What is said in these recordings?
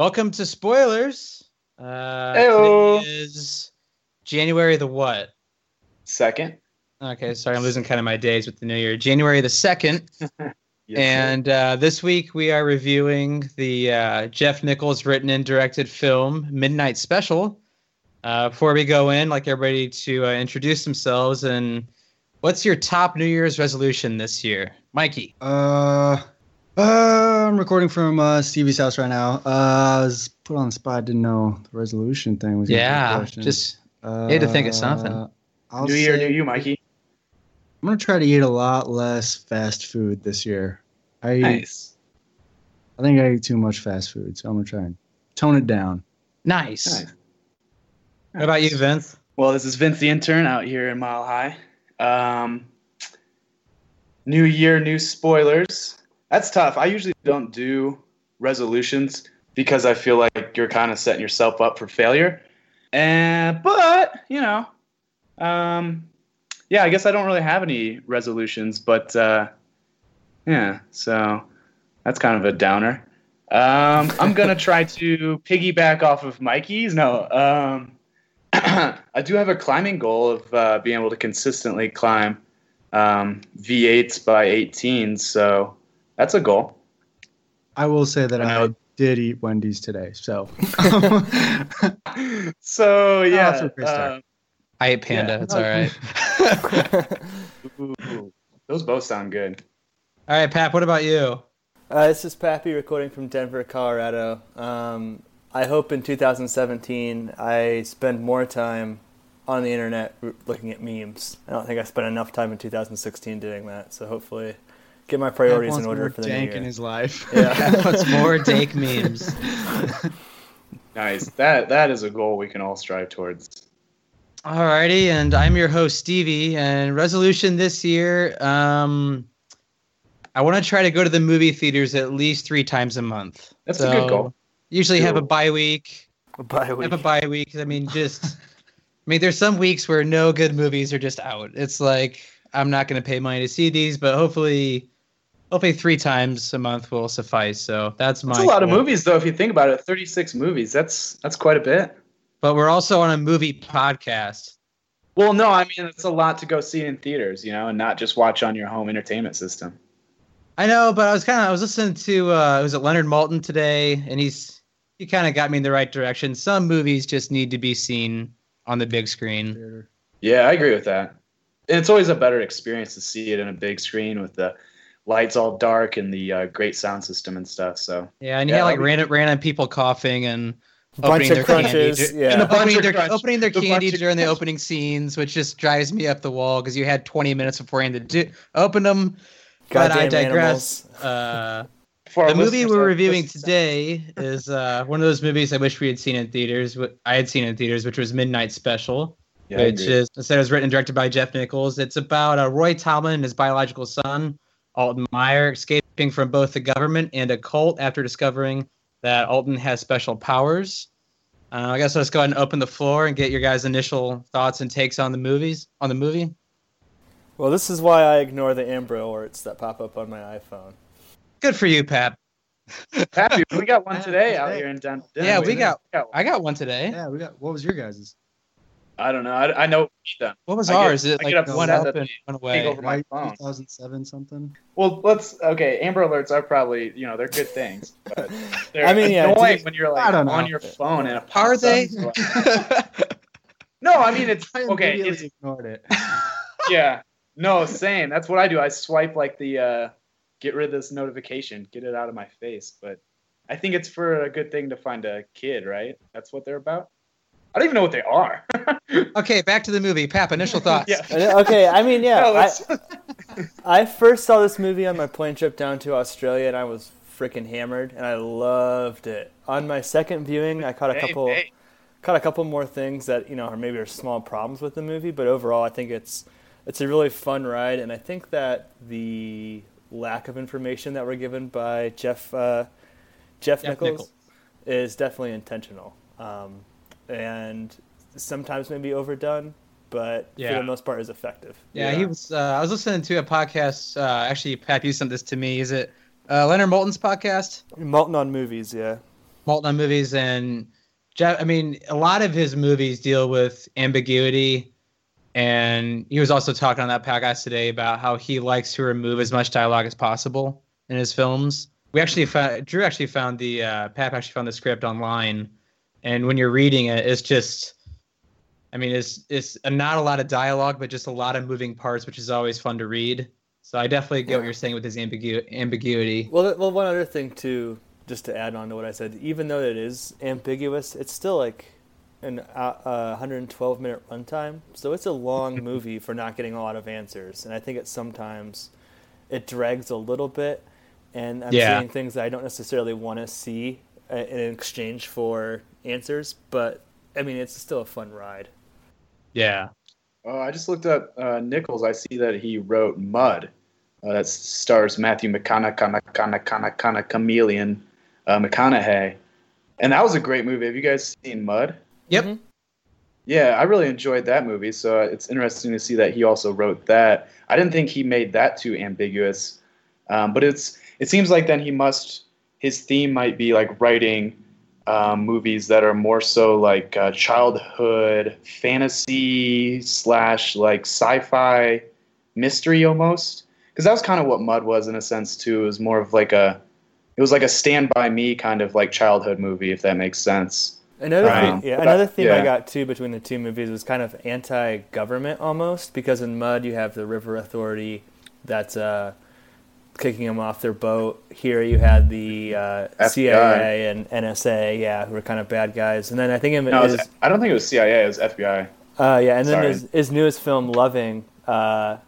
Welcome to spoilers. Uh, Heyo. today is January the what? Second. Okay, sorry, I'm losing kind of my days with the new year. January the second, Yes, and uh, this week we are reviewing the uh, Jeff Nichols written and directed film Midnight Special. Uh, before we go in, I'd like everybody to uh, introduce themselves and what's your top New Year's resolution this year, Mikey? Uh, uh, I'm recording from uh, Stevie's house right now. Uh, I was put on the spot. Didn't know the resolution thing was. gonna be a Yeah, question. just uh, had to think of something. I'll New year, say- new you, Mikey. I'm gonna try to eat a lot less fast food this year. I Nice. I think I eat too much fast food, so I'm gonna try and tone it down. nice. Nice. What about you, Vince? Well, this is Vince the intern out here in Mile High. Um, new year, new spoilers. That's tough. I usually don't do resolutions because I feel like you're kind of setting yourself up for failure. And but you know, um, yeah, I guess I don't really have any resolutions, but uh, yeah, so that's kind of a downer. Um, I'm gonna try to piggyback off of Mikey's. No, um, I do have a climbing goal of uh, being able to consistently climb um, V8s by 18, so that's a goal. I will say that I I, did eat Wendy's today, so So yeah, off to a great start. um, I ate panda. Yeah. It's all right. ooh, ooh, those both sound good. All right, Pap. What about you? Uh, this is Pappy recording from Denver, Colorado. Um, I hope in 2017 I spend more time on the internet r- looking at memes. I don't think I spent enough time in 2016 doing that. So hopefully, get my priorities in order for the new dank in year. his life. Yeah. What's more Dake memes? Nice. That that is a goal we can all strive towards. Alrighty, and I'm your host Stevie. And resolution this year, um, I want to try to go to the movie theaters at least three times a month. That's a good goal. Usually have a bye week. A Bye week. Have a bye week. I mean, just. I mean, there's some weeks where no good movies are just out. It's like I'm not going to pay money to see these, but hopefully, hopefully three times a month will suffice. So that's my. That's a lot of movies, though. If you think about it, 36 movies. That's that's quite a bit. But we're also on a movie podcast. Well, no, I mean it's a lot to go see in theaters, you know, and not just watch on your home entertainment system. I know, but I was kind of I was listening to uh was it Leonard Maltin today, and he's he kind of got me in the right direction. Some movies just need to be seen on the big screen. Yeah, I agree with that. And it's always a better experience to see it in a big screen with the lights all dark and the uh, great sound system and stuff. So Yeah, and you Yeah, had like be- random random people coughing and Bunch opening of their crunches. candy. Yeah. And a bunch Opening of their, crunch. opening their The candy of during the opening scenes, which just drives me up the wall because you had 20 minutes before you had to do, open them. But I digress. Uh, the movie we're reviewing today is uh, one of those movies I wish we had seen in theaters. I had seen in theaters, which was Midnight Special, Yeah, I which agree. is instead it was written and directed by Jeff Nichols. It's about uh, Roy Tomlin and his biological son, Alton Meyer, escaping from both the government and a cult after discovering that Alton has special powers. Uh, I guess let's go ahead and open the floor and get your guys' initial thoughts and takes on the movies on the movie. Well, this is why I ignore the Amber alerts that pop up on my iPhone. Good for you, Pap. Pap, we got one today out here in Denver. Yeah, we got- I got one today. Yeah, we got. What was your guys's? I don't know. I, I know them. What was I get- ours? Is it I get like one upset up and they one away? over my phone. 2007 something. Well, let's okay. Amber alerts are probably you know they're good things, but they're I mean, yeah, annoying when you're I like don't know. on your phone and a Are pops they? No, I mean it's I okay. immediately It's ignored it. yeah. No, same. That's what I do. I swipe like the uh, get rid of this notification, get it out of my face. But I think it's for a good thing to find a kid, right? That's what they're about. I don't even know what they are. okay, back to the movie. Pap, initial thoughts. yeah. Okay, I mean, yeah, No, I, I first saw this movie on my plane trip down to Australia, and I was freaking hammered, and I loved it. On my second viewing, I caught a Hey, couple, hey. caught a couple more things that you know, are maybe are small problems with the movie, but overall, I think it's it's a really fun ride, and I think that the lack of information that we're given by Jeff uh, Jeff, Jeff Nichols, Nichols. is definitely intentional, um, and sometimes maybe overdone, but for the most part, is effective. Yeah, Yeah. he was. Uh, I was listening to a podcast. Uh, actually, Pat, you sent this to me. Is it uh, Leonard Maltin's podcast? Maltin on movies, yeah. Maltin on movies, and Jeff. I mean, a lot of his movies deal with ambiguity, and he was also talking on that podcast today about how he likes to remove as much dialogue as possible in his films. We actually found Drew actually found the uh, Pap actually found the script online, and when you're reading it, it's just. I mean, it's it's not a lot of dialogue, but just a lot of moving parts, which is always fun to read. So I definitely get Yeah. what you're saying with his ambigu- ambiguity. Well, well, one other thing too, just to add on to what I said, even though it is ambiguous, it's still like an uh, uh, 112 minute runtime, so it's a long movie for not getting a lot of answers, and I think it sometimes it drags a little bit, and I'm Yeah. seeing things that I don't necessarily want to see in exchange for answers, but I mean it's still a fun ride. Yeah. Oh, I just looked up uh, Nichols. I see that he wrote Mud. Uh, that stars Matthew McConaughey, Chameleon uh, McConaughey, and that was a great movie. Have you guys seen Mud? Yep. Mhm. Yeah, I really enjoyed that movie. So it's interesting to see that he also wrote that. I didn't think he made that too ambiguous, um, but it's it seems like then he must his theme might be like writing um, movies that are more so like uh, childhood fantasy slash like sci-fi mystery almost because that was kind of what Mud was in a sense too. It was more of like a it was like a Stand by Me kind of like childhood movie if that makes sense. Another Um, thing, yeah, another theme I got too between the two movies was kind of anti-government almost because in Mud you have the River Authority that's uh, kicking them off their boat. Here you had the uh, CIA and NSA, yeah, who were kind of bad guys. And then I think in No, his, was, I don't think it was CIA. It was FBI. uh, yeah, and then his, his newest film, Loving. Uh,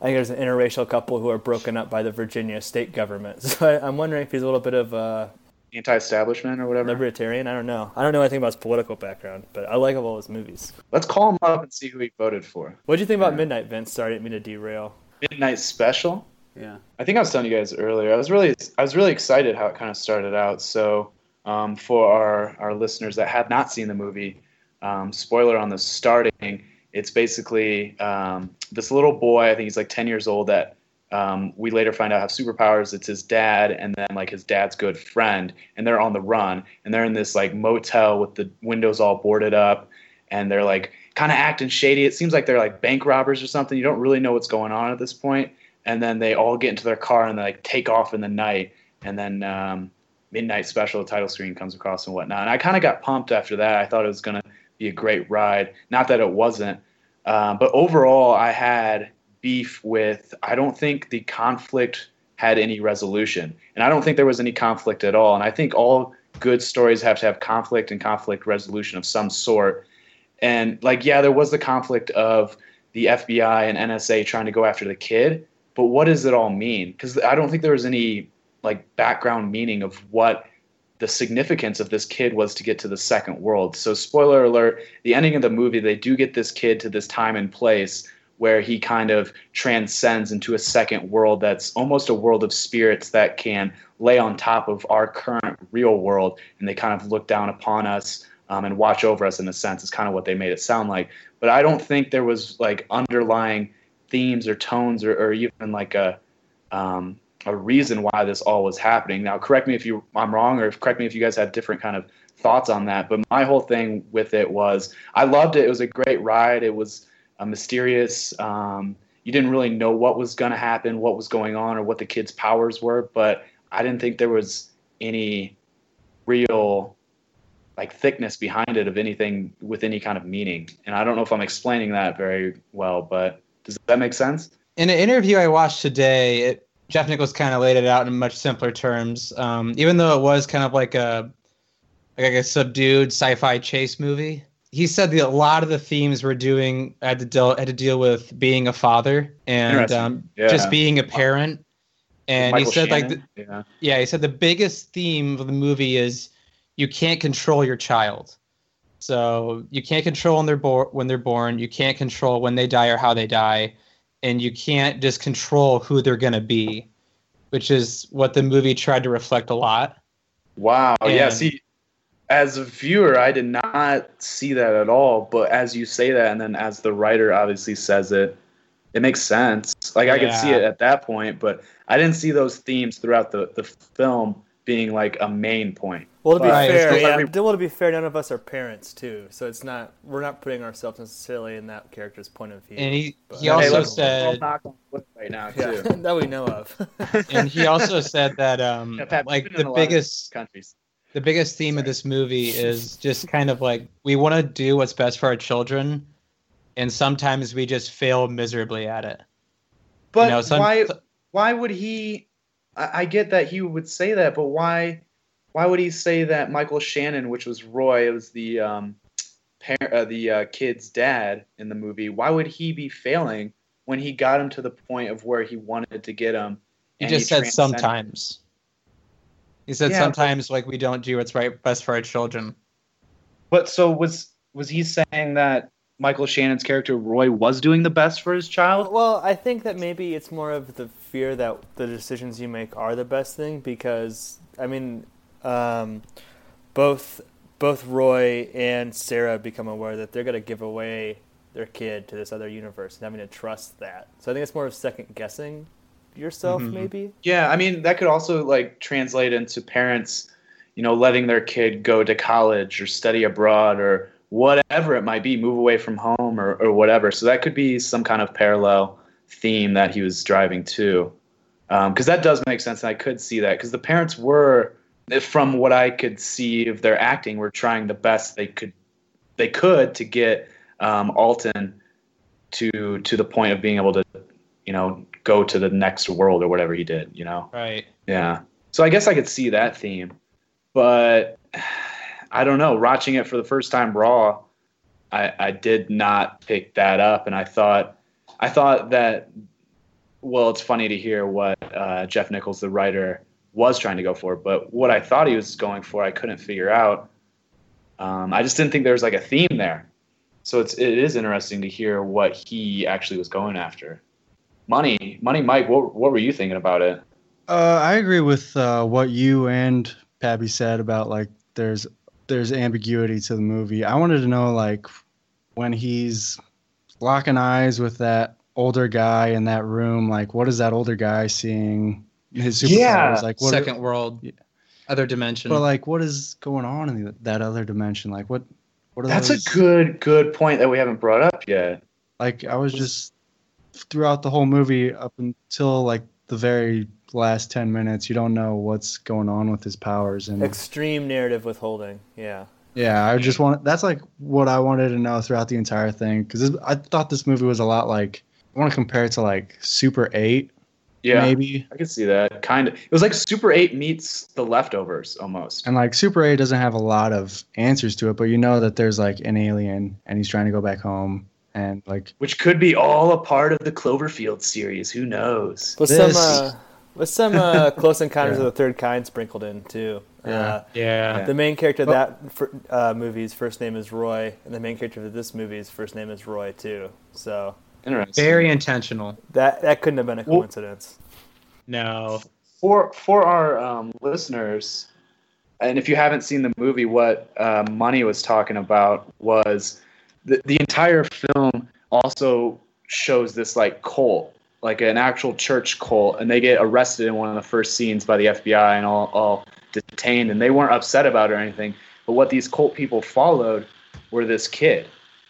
I think there's an interracial couple who are broken up by the Virginia state government. So I, I'm wondering if he's a little bit of a Anti-establishment or whatever. libertarian. I don't know. I don't know anything about his political background, but I like all his movies. Let's call him up and see who he voted for. What do you think about Midnight, Vince? Sorry, I didn't mean to derail. Midnight Special. Yeah. I think I was telling you guys earlier. I was really, I was really excited how it kind of started out. So, um, for our our listeners that have not seen the movie, um, spoiler on the starting. It's basically um, this little boy. I think he's like ten years old. That um, we later find out have superpowers. It's his dad, and then like his dad's good friend, and they're on the run, and they're in this like motel with the windows all boarded up, and they're like kind of acting shady. It seems like they're like bank robbers or something. You don't really know what's going on at this point and then they all get into their car and they like take off in the night and then um, midnight special title screen comes across and whatnot. And i kind of got pumped after that. I thought it was going to be a great ride. Not that it wasn't um, but overall i had beef with i don't think the conflict had any resolution. And i don't think there was any conflict at all. And i think all good stories have to have conflict and conflict resolution of some sort. And like yeah there was the conflict of the fbi and nsa trying to go after the kid but what does it all mean? Because i don't think there was any like background meaning of what the significance of this kid was to get to the second world. So spoiler alert the ending of the movie they do get this kid to this time and place where he kind of transcends into a second world that's almost a world of spirits that can lay on top of our current real world and they kind of look down upon us um, and watch over us in a sense is kind of what they made it sound like. But i don't think there was like underlying themes or tones or, or even like a um, a reason why this all was happening. Now correct me if you i'm wrong or correct me if you guys have different kind of thoughts on that but my whole thing with it was i loved it. It was a great ride. It was a mysterious um, you didn't really know what was going to happen what was going on or what the kids powers were but i didn't think there was any real like thickness behind it of anything with any kind of meaning. And i don't know if i'm explaining that very well but does that make sense In an interview I watched today, it, Jeff Nichols kind of laid it out in much simpler terms. Um, even though it was kind of like a like a subdued sci-fi chase movie, he said that a lot of the themes we're doing had to deal had to deal with being a father and um, Yeah. just being a parent. And Michael he said like the, yeah yeah, he said the biggest theme of the movie is you can't control your child. So you can't control when they're born when they're born. You can't control when they die or how they die, and you can't just control who they're gonna be, which is what the movie tried to reflect a lot. Wow. yeah. See, as a viewer, I did not see that at all. But as you say that, and then as the writer obviously says it, it makes sense. Like I could see it at that point, but I didn't see those themes throughout the, the film being like a main point. Well, to be Right, fair, it's yeah. every- Well, to be fair, none of us are parents too, so it's not we're not putting ourselves necessarily in that character's point of view. And he he also let's- said I'll knock on wood right now yeah, too. that we know of. and he also said that um Yeah, Pat, like you've been in the a lot of biggest countries. the biggest theme of this movie is just kind of like we want to do what's best for our children and sometimes we just fail miserably at it But you know some, why? Why would he? I, I get that he would say that, but why? Why would he say that Michael Shannon, which was Roy, was the um, par- uh, the uh, kid's dad in the movie? Why would he be failing when he got him to the point of where he wanted to get him? he just said sometimes he said Yeah, but- sometimes like we don't do what's right best for our children But so was was he saying that Michael Shannon's character Roy was doing the best for his child? Well, I think that maybe it's more of the fear that the decisions you make are the best thing because I mean, um, both both Roy and Sarah become aware that they're going to give away their kid to this other universe and having to trust that. So I think it's more of second guessing yourself, Mhm. maybe. Yeah, I mean that could also like translate into parents, you know, letting their kid go to college or study abroad or whatever it might be, move away from home or, or whatever. So that could be some kind of parallel theme that he was driving to, because that does make sense. And I could see that because the parents were, from what I could see of their acting, were trying the best they could they could to get um, Alton to to the point of being able to, you know, go to the next world or whatever he did. You know. right Yeah. So I guess I could see that theme, but I don't know. Watching it for the first time raw, I, I did not pick that up, and I thought, I thought that. Well, it's funny to hear what uh, Jeff Nichols, the writer, was trying to go for, but what I thought he was going for, I couldn't figure out. Um, I just didn't think there was like a theme there. So it's it is interesting to hear what he actually was going after. Money, money, Mike. What what were you thinking about it? Uh, I agree with uh, what you and Pappy said about like there's there's ambiguity to the movie. I wanted to know like when he's locking eyes with that older guy in that room, like what is that older guy seeing? His superpowers, Yeah, like what? second world Yeah. other dimension but like what is going on in that other dimension? Like what? What are That's those, a good good point that we haven't brought up yet. like I was just throughout the whole movie up until like the very last 10 minutes you don't know what's going on with his powers and Extreme narrative withholding. Yeah. yeah i just want that's like what i wanted to know throughout the entire thing because i thought this movie was a lot like i want to compare it to like super 8 Yeah, maybe I could see that. Kind of. It was like Super Eight meets The Leftovers almost. and like super 8 doesn't have a lot of answers to it but you know that there's like an alien and he's trying to go back home and like Which could be all a part of the Cloverfield series. Who knows? With This- some uh, with some uh, close encounters Yeah. of the third kind sprinkled in too. Yeah. Uh, yeah The main character of Well- that fir- uh, movie's first name is Roy, and the main character of this movie's first name is Roy too. So Interesting. very intentional that that couldn't have been a coincidence. no for for our um, listeners, and if you haven't seen the movie, what uh, Money was talking about was the the entire film also shows this like cult, like an actual church cult, and they get arrested in one of the first scenes by the FBI and all all detained, and they weren't upset about it or anything. But what these cult people followed were this kid.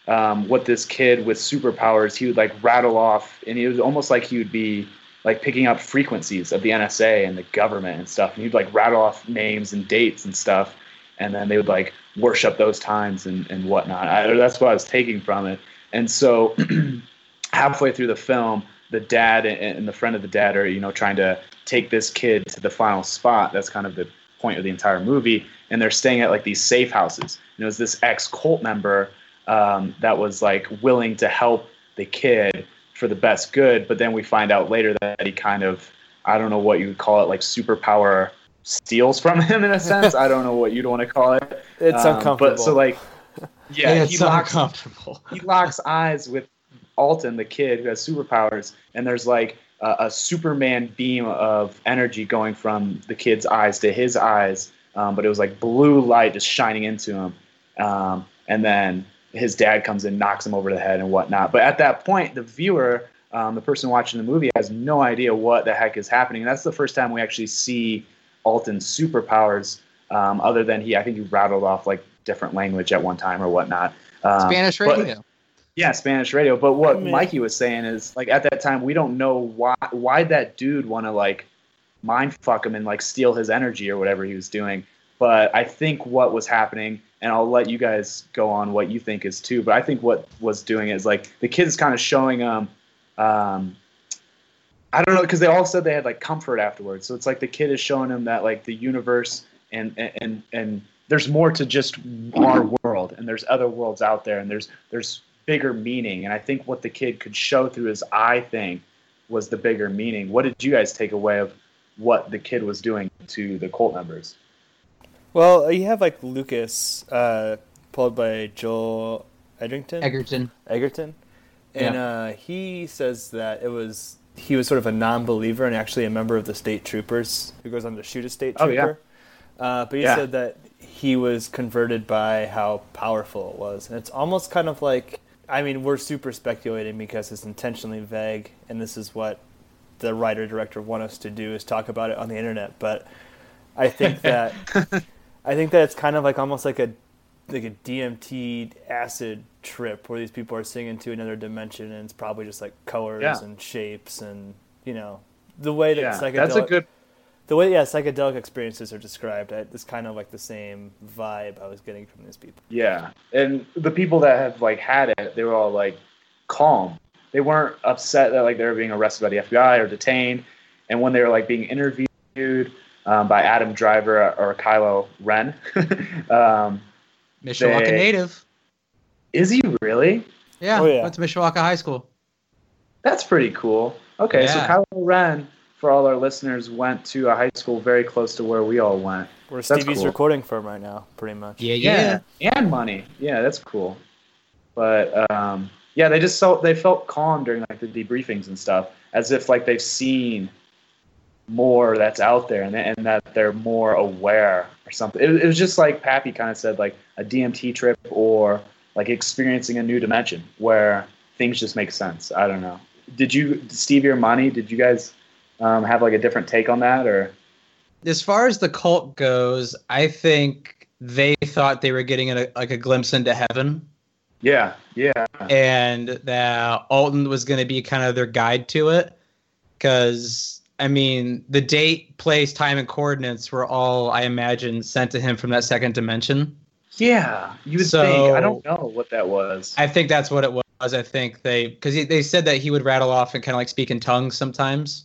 Um, what this kid with superpowers, he would like rattle off, and it was almost like he would be like picking up frequencies of the NSA and the government and stuff. And he'd like rattle off names and dates and stuff, and then they would like worship those times and, and whatnot. I, that's what I was taking from it. And so halfway through the film, the dad and, and the friend of the dad are you know trying to take this kid to the final spot. That's kind of the point of the entire movie. And they're staying at like these safe houses. And it was this ex cult member um, that was like willing to help the kid for the best good. But then we find out later that he kind of, I don't know what you would call it, like superpower steals from him in a sense. I don't know what you'd want to call it. It's Um, uncomfortable. But so like, yeah, it's he locks uncomfortable he locks eyes with Alton, the kid who has superpowers, and there's like a, a Superman beam of energy going from the kid's eyes to his eyes, um, but it was like blue light just shining into him, um, and then his dad comes in, knocks him over the head and whatnot. But at that point, the viewer, um, the person watching the movie, has no idea what the heck is happening. And that's the first time we actually see Alton's superpowers, um, other than he, I think he rattled off like different language at one time or whatnot. Um, Spanish radio. Yeah, Spanish radio. But what I mean- Mikey was saying is like at that time we don't know why why that dude want to like mind fuck him and like steal his energy or whatever he was doing. But I think what was happening, and I'll let you guys go on what you think is too. But I think what was doing is like the kid is kind of showing him. Um, I don't know because they all said they had like comfort afterwards. So it's like the kid is showing him that like the universe and and and there's more to just our world and there's other worlds out there and there's there's bigger meaning and i think what the kid could show through his eye thing was the bigger meaning what did you guys take away of what the kid was doing to the cult members Well, you have like Lucas, uh, played by Joel Edgerton. Egerton. Egerton, and uh, he says that it was he was sort of a non-believer and actually a member of the state troopers who goes on to shoot a state trooper. Oh, yeah. trooper. Uh, but he Yeah. said that he was converted by how powerful it was, and it's almost kind of like I mean we're super speculating because it's intentionally vague, and this is what the writer director want us to do is talk about it on the internet. But I think that I think that it's kind of like almost like a like a DMT acid trip where these people are seeing into another dimension and it's probably just like colors Yeah. and shapes and you know the way that yeah psychedelic that's a good the way yeah psychedelic experiences are described I- it's kind of like the same vibe I was getting from these people. yeah and the people that have like had it they were all like calm they weren't upset that like they were being arrested by the fbi or detained and when they were like being interviewed um, by adam driver or kylo ren um, Mishawaka They- native. is he really Yeah, Oh, yeah. went to Mishawaka High School. That's pretty cool. Okay, so Kylo Ren, for all our listeners, went to a high school very close to where we all went. Where That's Stevie's cool. recording from right now, pretty much. Yeah, yeah. and money. Yeah, that's cool. But um, yeah, they just felt they felt calm during like the debriefings and stuff, as if like they've seen more that's out there and, and that they're more aware or something. It, it was just like Pappy kind of said, like a DMT trip or like experiencing a new dimension where things just make sense. I don't know. Did you, Stevie or Money, did you guys um, have like a different take on that or? As far as the cult goes, I think they thought they were getting a, like a glimpse into heaven, Yeah, yeah, and that Alton was going to be kind of their guide to it. Because I mean, the date, place, time, and coordinates were all, I imagine, sent to him from that second dimension. yeah. You would So- think. I don't know what that was. I think that's what it was. I think they because they said that he would rattle off and kind of like speak in tongues sometimes.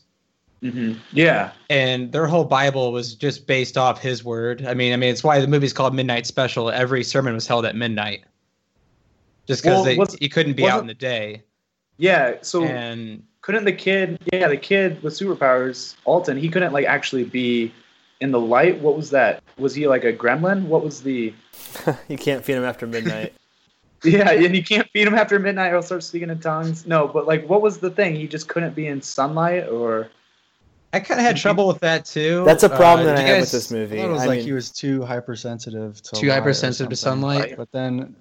Hmm Yeah, and their whole Bible was just based off his word. I mean, I mean, it's why the movie's called Midnight Special. Every sermon was held at midnight, just because Well, they was- he couldn't be out in the day. yeah. So And couldn't the kid? Yeah, the kid with superpowers, Alton. He couldn't like actually be in the light. What was that? Was he like a gremlin? What was the? you can't feed him after midnight. Yeah, and you can't feed him after midnight or he'll start speaking in tongues. No, but like, what was the thing? He just couldn't be in sunlight, or I kind of had trouble with that too. That's a problem Uh, that I did you have guys- with this movie. thought it was I like mean- he was too hypersensitive to Too hypersensitive to something. sunlight. But then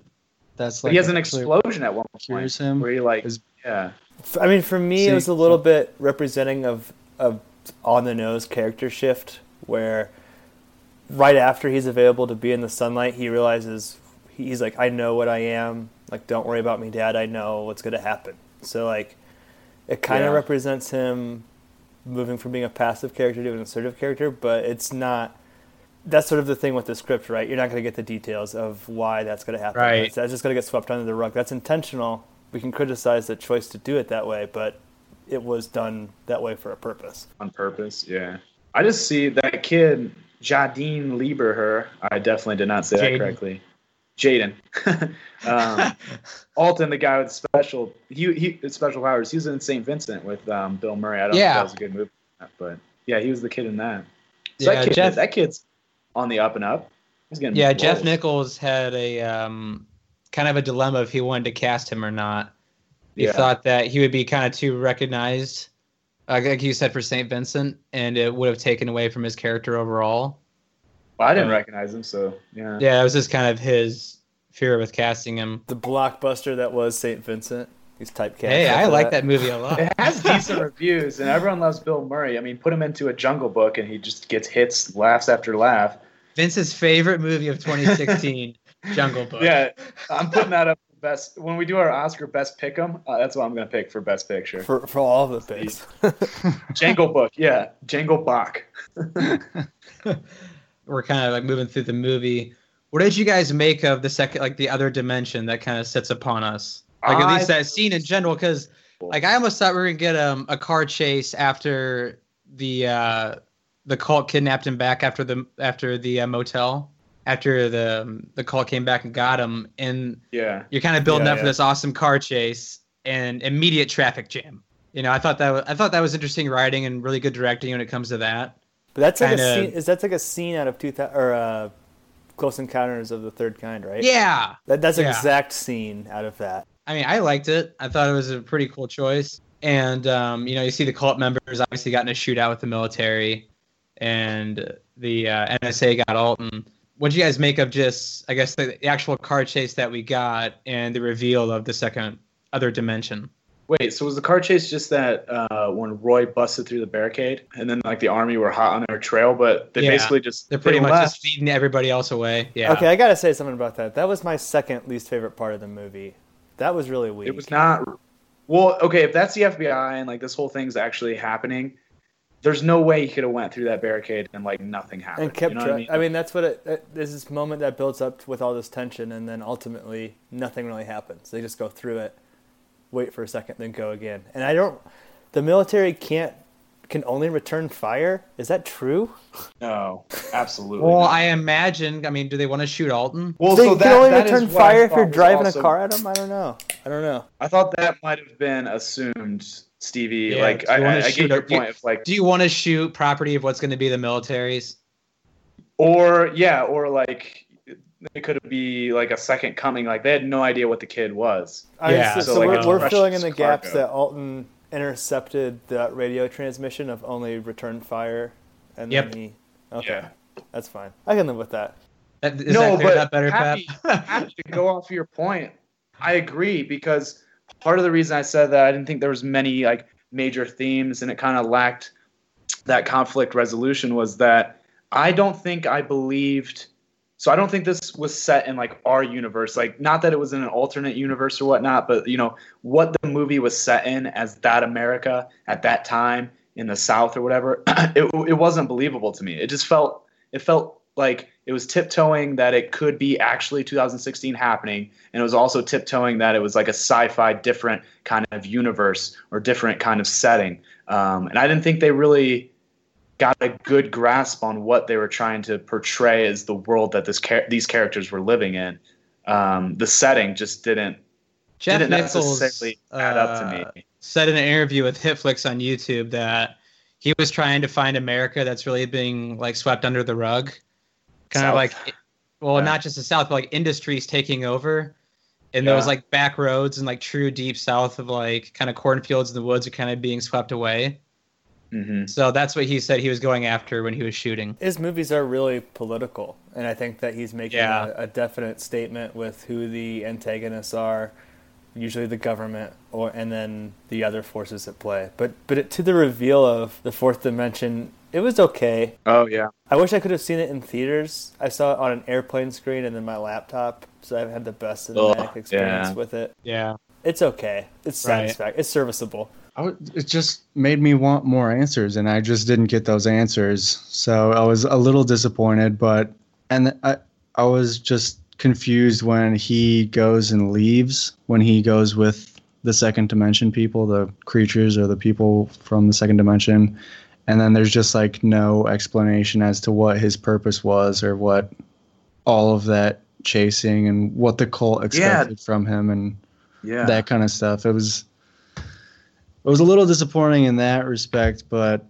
that's but like he has an explosion at one point cures him. where he like, Is- yeah, F- I mean, for me, it was a little bit representing of of on the nose character shift, where right after he's available to be in the sunlight, he realizes he's like, I know what I am. Like, don't worry about me, Dad. I know what's going to happen. So like, it kind of Yeah. represents him moving from being a passive character to an assertive character, but it's not. That's sort of the thing with the script, right? You're not going to get the details of why that's going to happen. Right. That's, that's just going to get swept under the rug. That's intentional. We can criticize the choice to do it that way, but it was done that way for a purpose. on purpose. Yeah, I just see that kid, Jadine Lieberher. I definitely did not say Jaeden. that correctly. Jaeden. um, Alton, the guy with special he he special powers. He was in St. Vincent with um, Bill Murray. I don't know if that was a good movie, but yeah, he was the kid in that. So Yeah, that, kid, Jeff- that kid's on the up and up. He's getting Yeah, Jeff roles. Nichols had a um, kind of a dilemma if he wanted to cast him or not. He Yeah. thought that he would be kind of too recognized, uh, like you said, for St. Vincent, and it would have taken away from his character overall. Well, I didn't recognize him, so yeah. Yeah, it was just kind of his fear with casting him. The blockbuster that was St. Vincent. He's typecast. Hey, I after like that movie a lot. It has decent reviews, and everyone loves Bill Murray. I mean, put him into a Jungle Book, and he just gets hits, laughs after laugh. Vince's favorite movie of 2016, Jungle Book. Yeah, I'm putting that up for best. When we do our Oscar Best Pick'em, uh, that's what I'm going to pick for Best Picture. For for all the things. Jangle Book, yeah, Jangle Bach. We're kind of like moving through the movie. What did you guys make of the second, like the other dimension that kind of sits upon us? Like at least I- that scene in general, because like I almost thought we were gonna get um, a car chase after the uh, the cult kidnapped him back after the after the uh, motel after the um, the cult came back and got him, and Yeah, you're kind of building Yeah, up for this awesome car chase and immediate traffic jam. You know, I thought that was, I thought that was interesting writing and really good directing when it comes to that. But that's like Kinda- a scene. Is that's like a scene out of two thousand or uh, Close Encounters of the Third Kind, right? Yeah, That, that's Yeah. exact scene out of that. I mean, I liked it. I thought it was a pretty cool choice. And um, you know, you see the cult members obviously got in a shootout with the military, and the uh, NSA got Alton. What do you guys make of just, I guess, the, the actual car chase that we got and the reveal of the second other dimension? Wait, so was the car chase just that uh, when Roy busted through the barricade, and then like the army were hot on their trail, but they Yeah. basically just They're pretty they much left. just feeding everybody else away. Yeah. Okay, I gotta say something about that. That was my second least favorite part of the movie. That was really weak. It was not. Well, okay, if that's the FBI and like this whole thing's actually happening, there's no way he could have went through that barricade and like nothing happened. and kept. you know tra- I mean? I mean, that's what it. That, there's this moment that builds up with all this tension, and then ultimately nothing really happens. They just go through it, wait for a second, then go again. And I don't. The military can't can only return fire. Is that true? no, absolutely. Well, not. I imagine. I mean, do they want to shoot Alton? well, they so can that, only that is return fire if you're driving also- a car at them. I don't know. I don't know. I thought that might have been assumed, Stevie. Yeah, like I, I, I get your a- do you- point. Of like, Do you want to shoot property of what's going to be the military's? or yeah, or like it could be like a second coming. Like they had no idea what the kid was. Yeah, so, so so like we're, we're filling in the gaps that Alton intercepted that radio transmission of only return fire, and Yep. then he. Okay, Yeah. that's fine. I can live with that. That, is no, that clear but that better, happy, Pat? happy to go off your point. I agree because part of the reason I said that I didn't think there was many like major themes and it kind of lacked that conflict resolution was that I don't think I believed. So I don't think this was set in like our universe. Like not that it was in an alternate universe or whatnot, but you know what the movie was set in as that America at that time in the South or whatever. it, it wasn't believable to me. It just felt it felt like it was tiptoeing that it could be actually 2016 happening and it was also tiptoeing that it was like a sci-fi different kind of universe or different kind of setting um, and i didn't think they really got a good grasp on what they were trying to portray as the world that this char- these characters were living in. Um, the setting just didn't Jeff didn't Nichols necessarily add up to uh, me said in an interview with HitFix on YouTube that he was trying to find America that's really being like swept under the rug, kind of like, well, Yeah. not just the South, but like industries taking over, and those like back roads and like true deep South of like kind of cornfields in the woods are kind of being swept away. Hmm So that's what he said he was going after when he was shooting. His movies are really political, and I think that he's making Yeah. a, a definite statement with who the antagonists are, usually the government, or and then the other forces at play. But but it, to the reveal of the fourth dimension, it was okay. oh yeah I wish I could have seen it in theaters. I saw it on an airplane screen and then my laptop, so I've had the best cinematic Ugh, experience yeah. with it. Yeah. It's okay. It's Right. satisfactory. It's serviceable. Would, it just made me want more answers, and I just didn't get those answers. So I was a little disappointed, but and I I was just confused when he goes and leaves when he goes with the second dimension people, the creatures or the people from the second dimension, and then there's just like no explanation as to what his purpose was or what all of that chasing and what the cult expected from him and yeah that kind of stuff. It was it was a little disappointing in that respect, but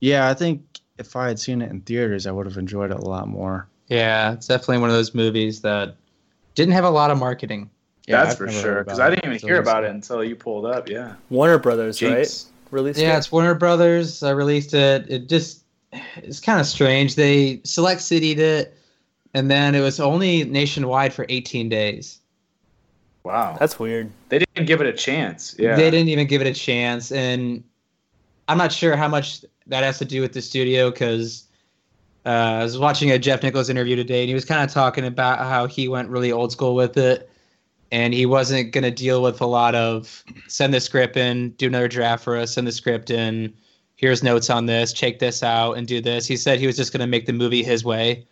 yeah, I think if I had seen it in theaters, I would have enjoyed it a lot more. Yeah, it's definitely one of those movies that didn't have a lot of marketing. Yeah, that's I've for sure because I didn't even hear about it until you pulled up yeah Warner Brothers, right? Jinx. Released Yeah, it? it's Warner Brothers. I released it. It just it's kind of strange. They select cityed it, and then it was only nationwide for 18 days. Wow That's weird. they didn't give it a chance. Yeah. They didn't even give it a chance, and I'm not sure how much that has to do with the studio because uh, I was watching a Jeff Nichols interview today, and he was kind of talking about how he went really old school with it, and he wasn't going to deal with a lot of send the script in, do another draft for us, send the script in, here's notes on this, check this out, and do this. He said he was just going to make the movie his way,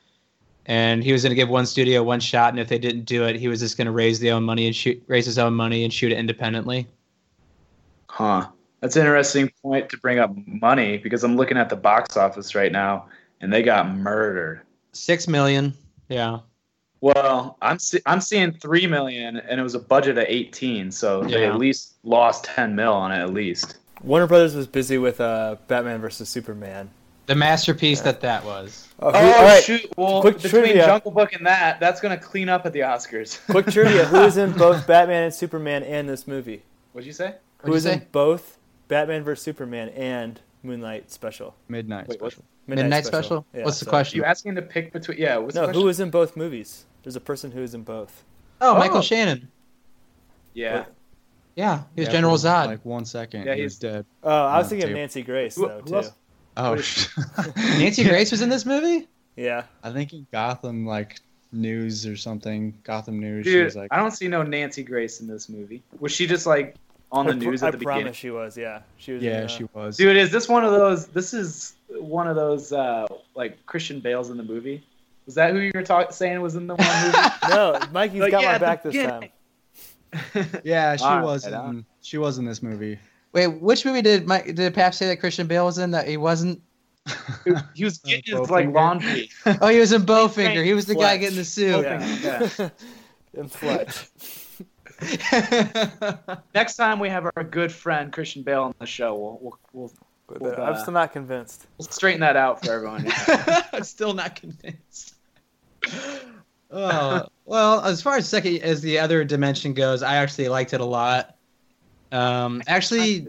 and he was going to give one studio one shot, and if they didn't do it, he was just going to raise the own money and shoot, raise his own money and shoot it independently. Huh. That's an interesting point to bring up money because I'm looking at the box office right now and they got murdered. Six million. Yeah. Well, I'm see- I'm seeing three million, and it was a budget of 18, so they at least lost 10 mil on it at least. Warner Brothers was busy with uh, Batman versus Superman. The masterpiece that that was. Oh, Oh who- all right. shoot! Well, Quick between trivia. Jungle Book and that, that's gonna clean up at the Oscars. Quick trivia: Who is in both Batman and Superman and this movie? What'd you say? Who What'd is you in say? both Batman vs Superman and Moonlight Special? Midnight Wait, what? special. Midnight Special? What's the question? You asking to pick between? Yeah. What's the No, question? who was in both movies? There's a person who is in both. Oh, Oh. Michael Shannon. Yeah. Yeah, he was Yeah, General Zod. Like one second, Yeah, he he's- dead. Oh, I was uh, thinking of. Nancy Grace Who- though who too. else? Oh, sh- Nancy Grace was in this movie. Yeah, I think in Gotham like news or something. Gotham news. she Dude, was like, I don't see no Nancy Grace in this movie. Was she just like on the I, pr- news I at the promise beginning? I promise she was. Yeah, she was. yeah, in, uh, she was. Dude, is this one of those? This is one of those uh, like Christian Bale's in the movie. Was that who you were talk- saying was in the one movie? No, Mikey's Like, got yeah, my back this beginning. time. yeah, she All was. right, in, she was in this movie. Wait, which movie did Mike, did Pap say that Christian Bale was in that he wasn't? he was Uh, getting his like laundry. Oh, he was in Bowfinger. He was the guy getting the suit. Yeah, yeah. and Fletch. Next time we have our good friend Christian Bale on the show, we'll we'll, we'll, But, Well, I'm uh, still not convinced. we'll straighten that out for everyone. I'm still not convinced. Oh, well, as far as second as the other dimension goes, I actually liked it a lot. Um, actually,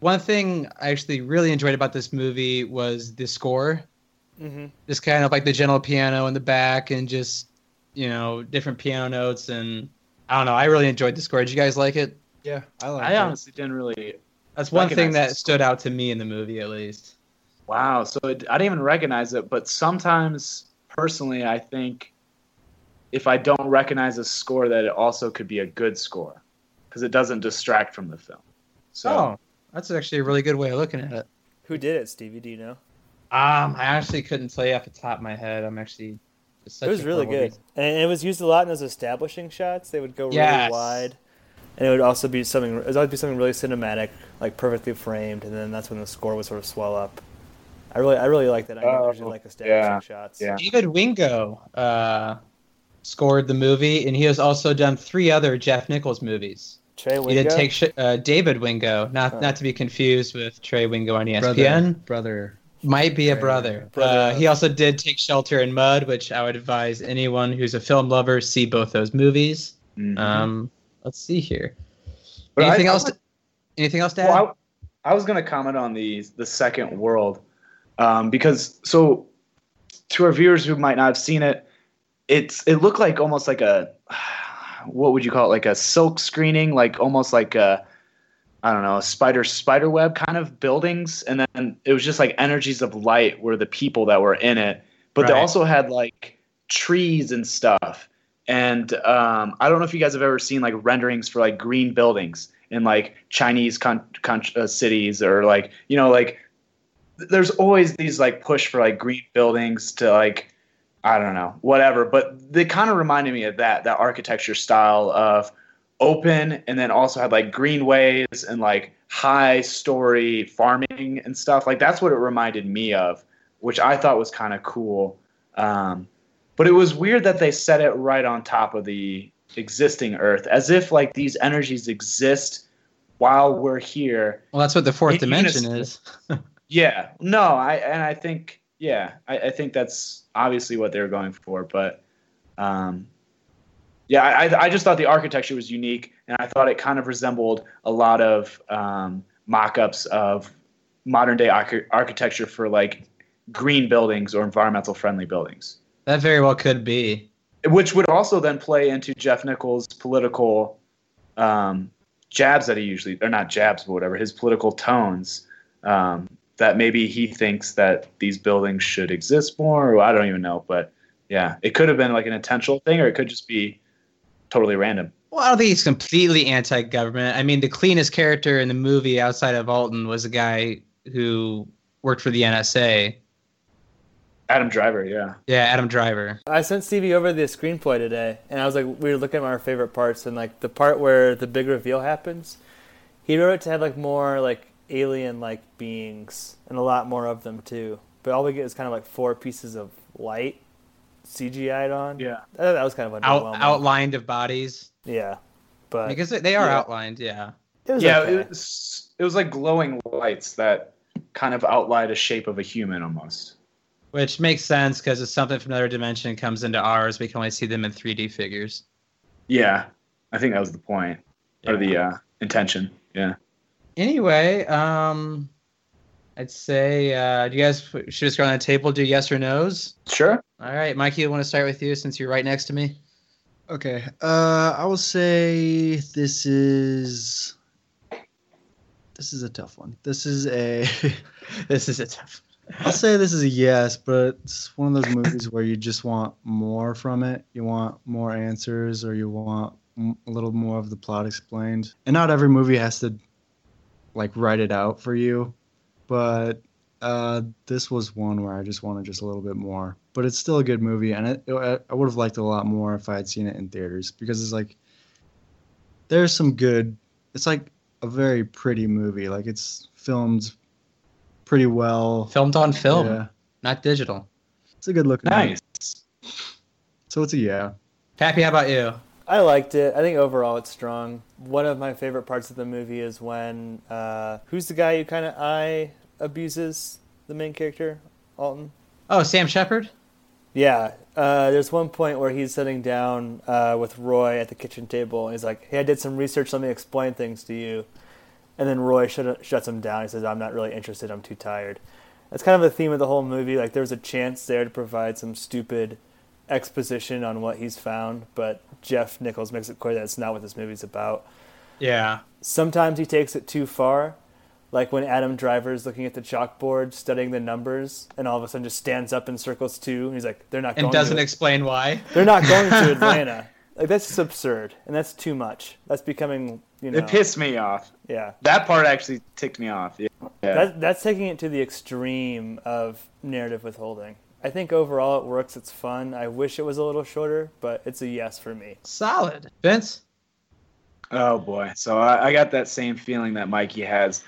one thing I actually really enjoyed about this movie was the score. hmm Just kind of like the gentle piano in the back, and just you know different piano notes, and I don't know. I really enjoyed the score. Did you guys like it? Yeah, I like. I it. honestly didn't really. That's one thing that stood out to me in the movie, at least. Wow, so it, I didn't even recognize it. But sometimes, personally, I think if I don't recognize a score, that it also could be a good score because it doesn't distract from the film. So Oh, that's actually a really good way of looking at it. Who did it, Stevie? Do you know? Um, I actually couldn't tell you off the top of my head. I'm actually. such it was a really horrible good, and it was used a lot in those establishing shots. They would go really Yes. wide, and it would also be something. It would always be something really cinematic, like perfectly framed, and then that's when the score would sort of swell up. I really, I really like that. I Oh, usually like establishing yeah, shots. yeah. David Wingo uh, scored the movie, and he has also done three other Jeff Nichols movies. Trey He Wingo. did take sh- uh, David Wingo, not Oh. not to be confused with Trey Wingo on E brother, ESPN. brother. Might be a brother. Brother Uh, he also did take Shelter in Mud, which I would advise anyone who's a film lover see both those movies. Mhm. Um, let's see here. But anything I else? would- To, anything else to add? Well, I, I was going to comment on the the second world um, because so to our viewers who might not have seen it, it's it looked like almost like a what would you call it? Like a silk screening, like almost like a I don't know a spider spider web kind of buildings, and then it was just like energies of light were the people that were in it, but they also had like trees and stuff. And um, I don't know if you guys have ever seen like renderings for like green buildings in like Chinese con- con- uh, cities or like you know like th- there's always these like push for like green buildings to like I don't know whatever but they kind of reminded me of that that architecture style of open and then also had like greenways and like high story farming and stuff. Like that's what it reminded me of which I thought was kind of cool. Um, but it was weird that they set it right on top of the existing earth as if like these energies exist while we're here. Well, that's what the fourth dimension is. yeah. No i and i think yeah i, I think that's obviously what they were going for but um yeah I, I just thought the architecture was unique and i thought it kind of resembled a lot of um, mock-ups of modern day arch- architecture for like green buildings or environmental friendly buildings That very well could be. which would also then play into Jeff Nichols' political um, jabs that he usually or not jabs but whatever his political tones um, that maybe he thinks that these buildings should exist more or i don't even know but yeah it could have been like an intentional thing or it could just be totally random Well, I don't think he's completely anti-government. I mean, the cleanest character in the movie outside of Alton was a guy who worked for the NSA. adam driver yeah Yeah, Adam Driver. I sent Stevie over the screenplay today, and I was like, we were looking at our favorite parts, and like the part where the big reveal happens, he wrote it to have like more like alien-like beings and a lot more of them too. But all we get is kind of like four pieces of light CGI'd on. yeah I thought that was kind of Out, outlined of bodies Yeah, but because they are Yeah. outlined. Yeah. it was yeah okay. it was it was like glowing lights that kind of outlined a shape of a human almost Which makes sense because if something from another dimension comes into ours, we can only see them in 3D figures. yeah i think that was the point or the uh, intention yeah Anyway, um, I'd say, uh, do you guys should just go on the table, do yes or no's? sure All right, Mikey, I want to start with you since you're right next to me. Okay. Uh, I will say this is this is a tough one. This is a This is a tough. I'll say this is a yes, but it's one of those movies where you just want more from it. You want more answers, or you want a little more of the plot explained. And not every movie has to like write it out for you, but uh, this was one where I just wanted just a little bit more. But it's still a good movie, and it, it, I would have liked it a lot more if I had seen it in theaters because it's like there's some good. It's like a very pretty movie. Like it's filmed pretty well. Filmed on film, Yeah. not digital. It's a good looking nice movie. So it's a yeah. Pappy, how about you? I liked it. I think overall it's strong. One of my favorite parts of the movie is when uh, who's the guy who kind of eye abuses the main character, Alton. Oh, Sam Shepard? Yeah, uh, there's one point where he's sitting down uh, with Roy at the kitchen table, and he's like, "Hey, I did some research. Let me explain things to you." And then Roy shut, shuts him down. He says, "I'm not really interested. I'm too tired." That's kind of the theme of the whole movie. Like, there was a chance there to provide some stupid exposition on what he's found, but Jeff Nichols makes it clear that it's not what this movie's about. Yeah. Sometimes he takes it too far, like when Adam Driver's looking at the chalkboard, studying the numbers, and all of a sudden just stands up and circles two. And he's like, "They're not going. And going doesn't to explain why. they're not going to Atlanta." Like that's just absurd, and that's too much. That's becoming, you know, it pissed me off yeah. that part actually ticked me off yeah, yeah. That, that's taking it to the extreme of narrative withholding. I think overall it works. It's fun. I wish it was a little shorter, but it's a yes for me. Solid. Vince? Oh boy! So I, I got that same feeling that Mikey has.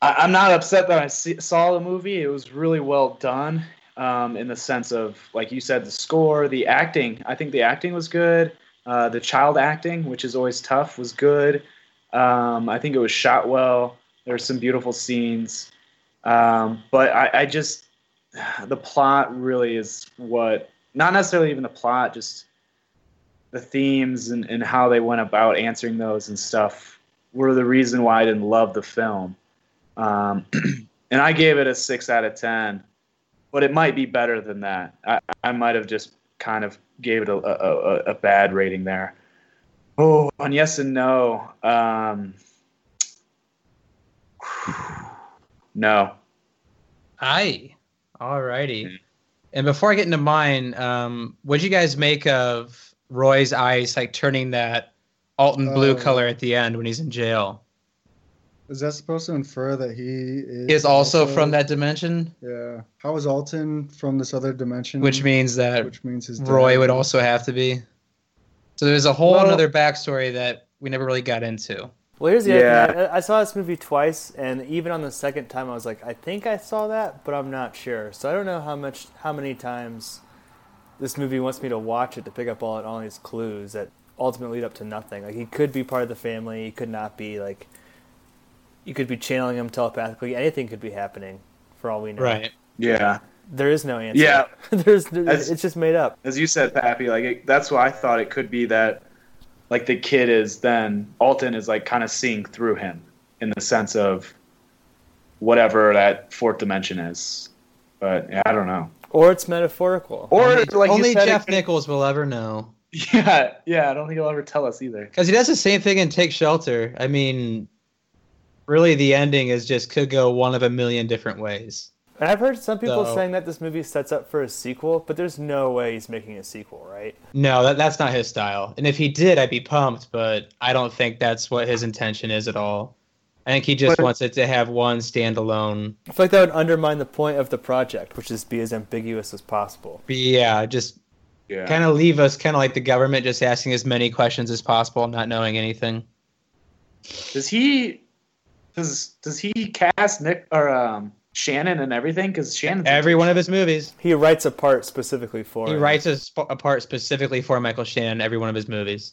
I, I'm not upset that I see, saw the movie. It was really well done, um, in the sense of, like you said, the score, the acting. I think the acting was good. Uh, the child acting, which is always tough, was good. Um, I think it was shot well. There were some beautiful scenes, um, but I, I just the plot really is what not necessarily even the plot, just the themes and, and how they went about answering those and stuff were the reason why I didn't love the film. Um, and I gave it a six out of ten, but it might be better than that. I, I might have just kind of gave it a, a, a, bad rating there. Oh, on yes and no. Um, no. Aye. Alrighty. Mhm. And before I get into mine, um, what'd you guys make of Roy's eyes like turning that Alton blue Oh. color at the end when he's in jail? Is that supposed to infer that he is, Is also from that dimension, Yeah. How is Alton from this other dimension? which means that which means his Roy dad- would also have to be. So there's a whole Well- other backstory that we never really got into. Well, here's the Yeah. other thing. I, I saw this movie twice, and even on the second time, I was like, I think I saw that, but I'm not sure. So I don't know how much, how many times this movie wants me to watch it to pick up all all these clues that ultimately lead up to nothing. Like he could be part of the family, he could not be. Like you could be channeling him telepathically. Anything could be happening, for all we know. Right. Yeah. There is no answer. Yeah. There's, there- As- it's just made up. as you said, Pappy, like it, that's why I thought it could be that, like the kid is then Alton is like kind of seeing through him in the sense of whatever that fourth dimension is. But yeah, I don't know. Or it's metaphorical. Or only like only said, Jeff could- Nichols will ever know. Yeah, yeah. I don't think he'll ever tell us either. Because he does the same thing in Take Shelter. I mean, really, the ending is just could go one of a million different ways. And I've heard some people So- saying that this movie sets up for a sequel, but there's no way he's making a sequel, right? No, that, that's not his style. And if he did, I'd be pumped, but I don't think that's what his intention is at all. I think he just But- wants it to have one standalone. I feel like that would undermine the point of the project, which is be as ambiguous as possible. Yeah, just Yeah. kind of leave us kind of like the government, just asking as many questions as possible, not knowing anything. Does he? Does does he cast Nick or um Shannon and everything? Because Shannon. Every one of his movies, He writes a part specifically for he him. writes a, sp- a part specifically for Michael Shannon. Every one of his movies.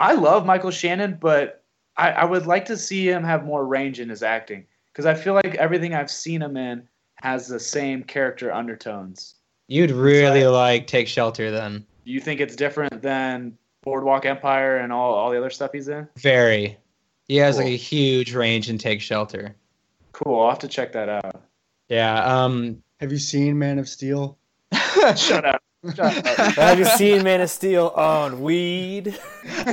I love Michael Shannon, but I, I would like to see him have more range in his acting because I feel like everything I've seen him in has the same character undertones. You'd really like Take Shelter then. You think it's different than Boardwalk Empire and all, all the other stuff he's in? Very. He has like a huge range in Take Shelter. Cool. I'll have to check that out. Yeah. Um. Have you seen Man of Steel? Shut up. Shut up. Have you seen Man of Steel on weed?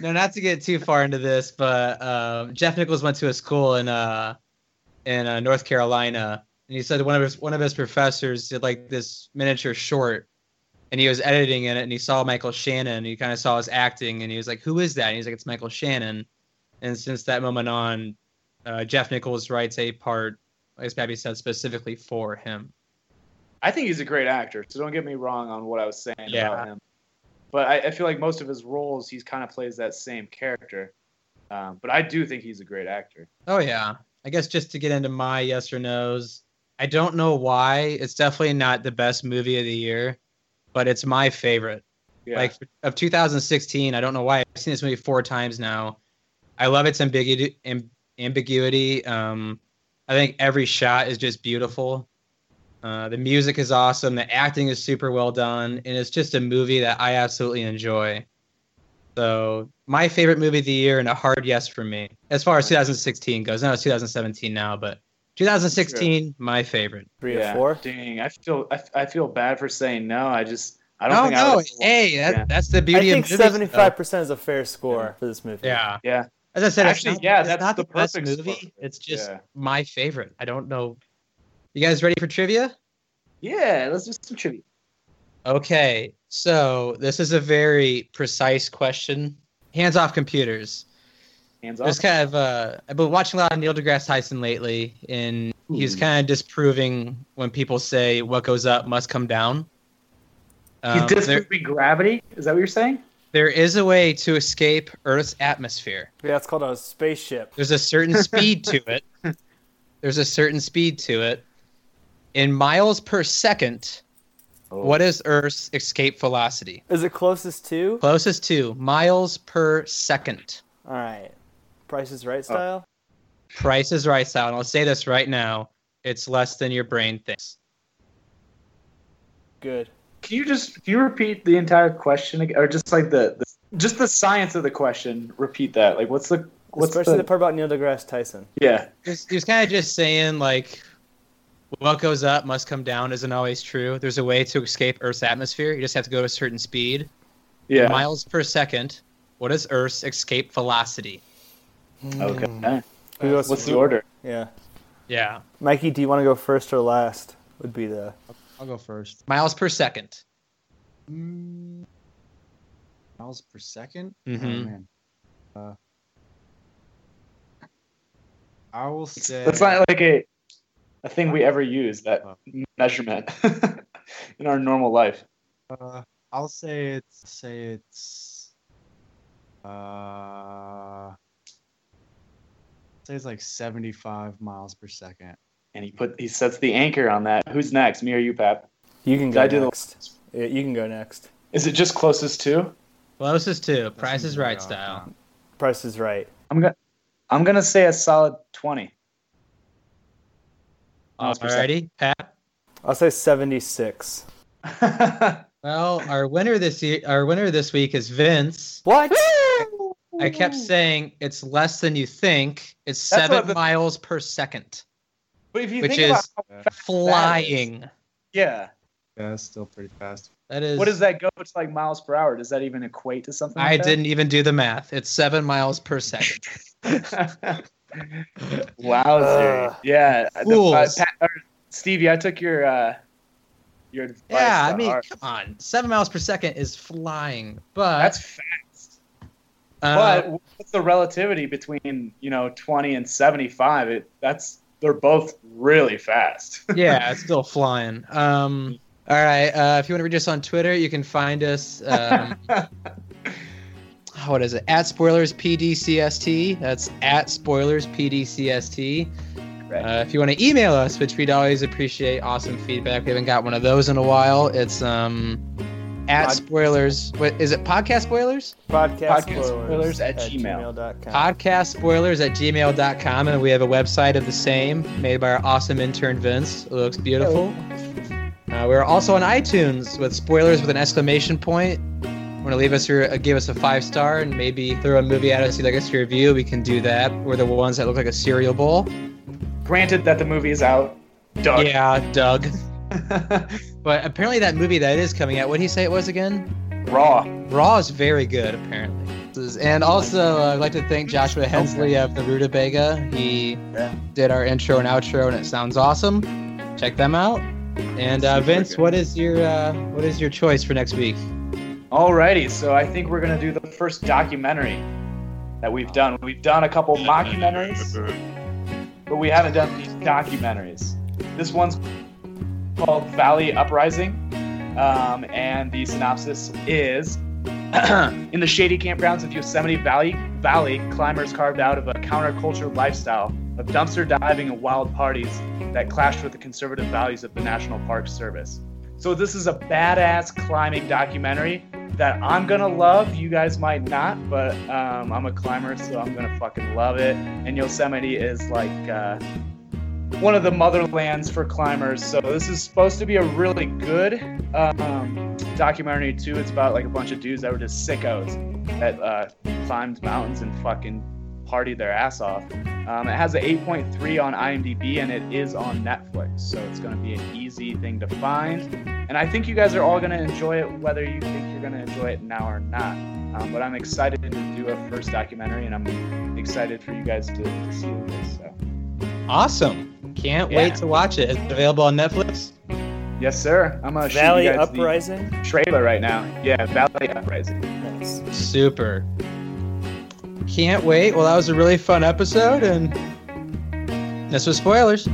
no, not to get too far into this, but um, Jeff Nichols went to a school in uh in uh, North Carolina, and he said one of his one of his professors did like this miniature short, and he was editing in it, and he saw Michael Shannon, and he kind of saw his acting, and he was like, "Who is that?" And he's like, "It's Michael Shannon." And since that moment on, uh, Jeff Nichols writes a part, as Pappy said, specifically for him. I think he's a great actor, so don't get me wrong on what I was saying Yeah. about him. But I, I feel like most of his roles, he kind of plays that same character. Um, but I do think he's a great actor. Oh yeah. I guess just to get into my yes or no's, I don't know why. It's definitely not the best movie of the year, but it's my favorite. Yeah. Like of 2016, I don't know why. I've seen this movie four times now. I love its ambiguity. Amb- ambiguity. Um, I think every shot is just beautiful. Uh, the music is awesome. The acting is super well done, and it's just a movie that I absolutely enjoy. So my favorite movie of the year and a hard yes for me as far as 2016 goes. No, it's 2017 now, but 2016 my favorite. Three yeah. or four? Dang, I feel I, I feel bad for saying no. I just I don't No, think I no, would. hey, that, Yeah. that's the I beauty think of seventy-five percent is a fair score for this movie. Yeah, Yeah. As I said, Actually, it's not, yeah, that's not the the best perfect movie. It's just Yeah. my favorite. I don't know. You guys ready for trivia? Yeah. Let's do some trivia. Okay, so this is a very precise question. Hands off computers. Hands off. kind of uh, I've been watching a lot of Neil deGrasse Tyson lately, and he's kind of disproving when people say what goes up must come down. He's Um, there, disproving gravity. Is that what you're saying? There is a way to escape Earth's atmosphere. Yeah, it's called a spaceship. There's a certain speed to it. There's a certain speed to it. In miles per second, Oh. what is Earth's escape velocity? Is it closest to? Closest to miles per second. All right. Price is Right Oh. style. Price is right style. And I'll say this right now. It's less than your brain thinks. Good. Can you just can you repeat the entire question again, or just like the, the just the science of the question? Repeat that. Like, what's the what's Especially the, the part about Neil deGrasse Tyson. yeah? Just, he was kind of just saying like, what goes up must come down isn't always true. There's a way to escape Earth's atmosphere. You just have to go at a certain speed. Yeah. Miles per second. What is Earth's escape velocity? Hmm. Okay. Hmm. Who goes- What's the order? Yeah. Yeah. Mikey, do you want to go first or last? Would be the. I'll go first. Miles per second. Mm, miles per 2nd Oh Mhm. man. Uh, I will say. That's not like a a thing we ever use that Oh. measurement in our normal life. Uh, I'll say it's say it's uh say it's like 75 miles per second. And he put he sets the anchor on that. Who's next? Me or you, Pap? You can go I do the- next. Yeah, you can go next. Is it just closest to? Closest to Price is Right style. Price is Right. I'm gonna I'm gonna say a solid twenty. Miles per. Alrighty, Pat. I'll say seventy-six. Well, our winner this year, our winner this week is Vince. What? I kept saying it's less than you think. It's That's seven the- miles per second, but if you which think about is how fast that is- flying. yeah. Yeah, that's still pretty fast. That is. What does that go to like miles per hour? Does that even equate to something? I like didn't even do the math. It's seven miles per second. that? Wowzer. Ugh. yeah. the- uh, Pat- or, Stevie, I took your uh, your advice. yeah, I mean, heart. come on. Seven miles per second is flying, but that's fast. uh, but what's the relativity between you know 20 and 75? It that's they're both really fast. yeah, it's still flying. Um, all right. Uh, if you want to reach us on Twitter, you can find us. Um, what is it? At spoilers PDCST. That's at spoilers PDCST. Uh, if you want to email us, which we'd always appreciate, awesome feedback. We haven't got one of those in a while. It's um at Pod- spoilers. What is it? Podcast spoilers? Podcast, Podcast spoilers, spoilers at Gmail. gmail.com. Podcast spoilers at gmail.com. And we have a website of the same made by our awesome intern Vince. It looks beautiful. Uh, we're also on iTunes with spoilers with an exclamation point. Want to leave us your uh, give us a five star and maybe throw a movie at us you'd like us to review? We can do that. We're the ones that look like a cereal bowl. Granted that the movie is out. Doug. Yeah, Doug. But apparently that movie that is coming out, what did he say it was again? Raw. Raw is very good, apparently. And also, uh, I'd like to thank Joshua Hensley of the Rutabaga. He Yeah. did our intro and outro, and it sounds awesome. Check them out. And uh, Vince, what is your uh, what is your choice for next week? Alrighty, so I think we're gonna do the first documentary that we've done. We've done a couple mockumentaries, but we haven't done these documentaries. This one's called Valley Uprising, um, and the synopsis is: In the shady campgrounds of Yosemite Valley, Valley, climbers carved out of a counterculture lifestyle of dumpster diving and wild parties that clashed with the conservative values of the National Park Service. So this is a badass climbing documentary that I'm gonna love. You guys might not, but um, I'm a climber, so I'm gonna fucking love it. And Yosemite is like uh, one of the motherlands for climbers. So this is supposed to be a really good um, documentary too. It's about like a bunch of dudes that were just sickos that uh, climbed mountains and fucking partied their ass off. Um, it has an 8.3 on IMDb and it is on Netflix, so it's going to be an easy thing to find. And I think you guys are all going to enjoy it, whether you think you're going to enjoy it now or not. Um, but I'm excited to do a first documentary, and I'm excited for you guys to, to see this. So, Awesome. Can't Yeah. wait to watch it. It's available on Netflix. yes, sir. I'm gonna Valley you guys Uprising. the trailer right now. Yeah, Valley Uprising. Nice. Super. Can't wait. Well, that was a really fun episode, and this was spoilers.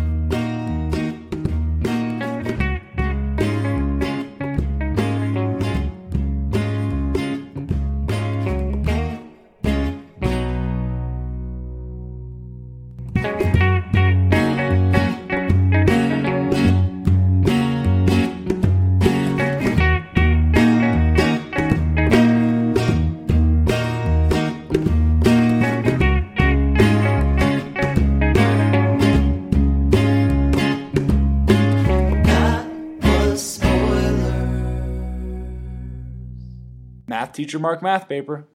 Teacher Mark math paper.